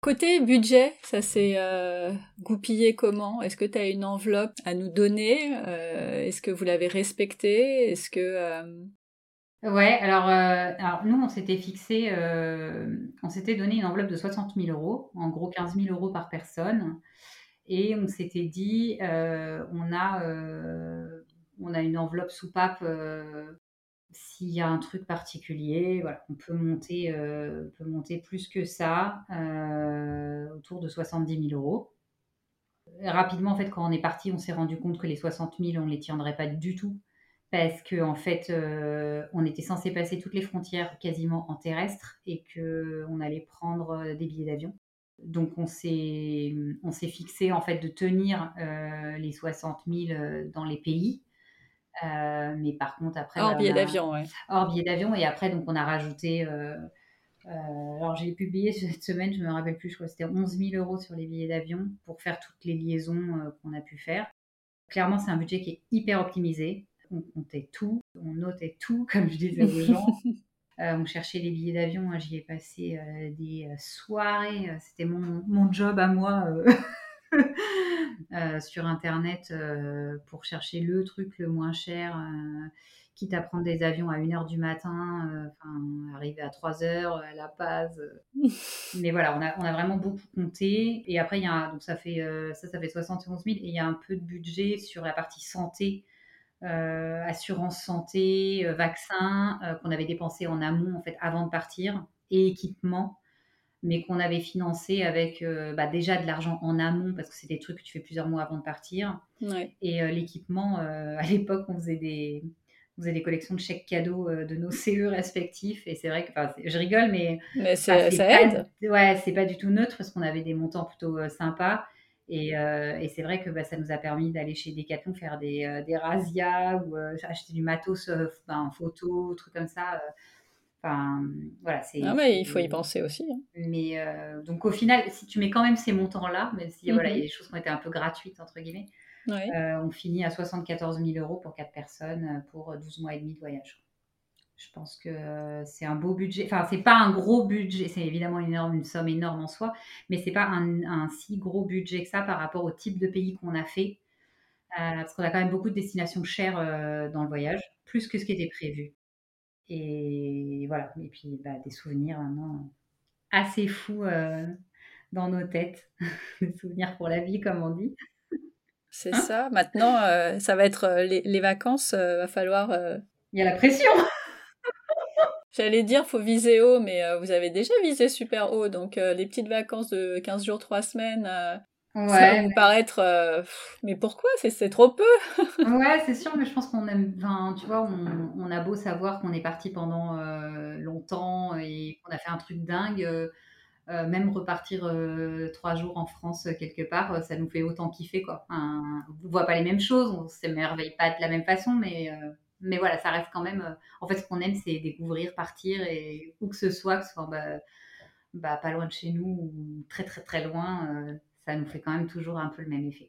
Côté budget, ça s'est euh, goupillé comment? Est-ce que tu as une enveloppe à nous donner? Euh, Est-ce que vous l'avez respectée? Est-ce que euh, Ouais, alors, nous on s'était fixé, on s'était donné une enveloppe de 60 000 euros, en gros 15 000 euros par personne, et on s'était dit, on a, on a une enveloppe soupape s'il y a un truc particulier, voilà, on peut monter, euh, peut monter plus que ça, euh, autour de 70 000 euros. Rapidement, en fait, quand on est parti, on s'est rendu compte que les 60 000, on ne les tiendrait pas du tout. Parce qu'en en fait, euh, on était censé passer toutes les frontières quasiment en terrestre et qu'on allait prendre des billets d'avion. Donc on s'est, on s'est fixé en fait de tenir les 60 000 dans les pays euh, mais par contre, après. Hors billet d'avion, ouais. Hors billet d'avion. Et après, donc, on a rajouté. Euh, euh, alors, j'ai publié cette semaine, je me rappelle plus, je crois que c'était 11 000 euros sur les billets d'avion pour faire toutes les liaisons qu'on a pu faire. Clairement, c'est un budget qui est hyper optimisé. On comptait tout, on notait tout, comme je disais aux gens. on cherchait les billets d'avion. J'y ai passé des soirées. C'était mon, mon, job à moi. Euh, sur Internet euh, pour chercher le truc le moins cher, euh, quitte à prendre des avions à 1h du matin, enfin, arriver à 3h à La Paz. Mais voilà, on a, on a vraiment beaucoup compté. Et après, il y a, donc ça fait, ça, ça fait 71 000. Et il y a un peu de budget sur la partie santé. assurance santé, vaccin qu'on avait dépensé en amont en fait avant de partir et équipement mais qu'on avait financé avec euh, bah, déjà de l'argent en amont, parce que c'est des trucs que tu fais plusieurs mois avant de partir. Et euh, l'équipement, euh, à l'époque, on faisait des, on faisait des collections de chèques cadeaux de nos CE respectifs. Et c'est vrai que, je rigole, mais, mais ça aide. Ouais, c'est pas du tout neutre, parce qu'on avait des montants plutôt sympas. Et, et c'est vrai que bah, ça nous a permis d'aller chez Decathlon faire des, des razzias ou acheter du matos en photo, trucs comme ça Enfin, voilà, c'est. Ah mais il faut y penser aussi. Hein. Mais euh, donc au final, si tu mets quand même ces montants-là, même si voilà, il y a des choses qui ont été un peu gratuites entre guillemets, euh, on finit à 74 000 euros pour 4 personnes euh, pour 12 mois et demi de voyage. Je pense que c'est un beau budget. Enfin, c'est pas un gros budget. C'est évidemment une, énorme, une somme énorme en soi, mais c'est pas un, un, si gros budget que ça par rapport au type de pays qu'on a fait. parce qu'on a quand même beaucoup de destinations chères dans le voyage, plus que ce qui était prévu. Et voilà. Et puis bah, des souvenirs vraiment assez fous euh, dans nos têtes. des souvenirs pour la vie, comme on dit. C'est hein? ça. Maintenant, euh, ça va être euh, les, les vacances. va falloir. Il y a la pression. J'allais dire, faut viser haut, mais vous avez déjà visé super haut. Donc, les petites vacances de 15 jours, 3 semaines, Ouais, ça va vous paraître, euh, mais pourquoi? C'est trop peu Ouais, c'est sûr, mais je pense qu'on aime, enfin, tu vois, on, on, a beau savoir qu'on est parti pendant euh, longtemps et qu'on a fait un truc dingue, euh, même repartir trois jours en France quelque part, ça nous fait autant kiffer, quoi. on ne voit pas les mêmes choses, on s'émerveille pas de la même façon, mais, mais voilà, ça reste quand même. en fait, ce qu'on aime, c'est découvrir, partir et où que ce soit, que ce soit bah, bah, pas loin de chez nous ou très très très loin ça nous fait quand même toujours un peu le même effet.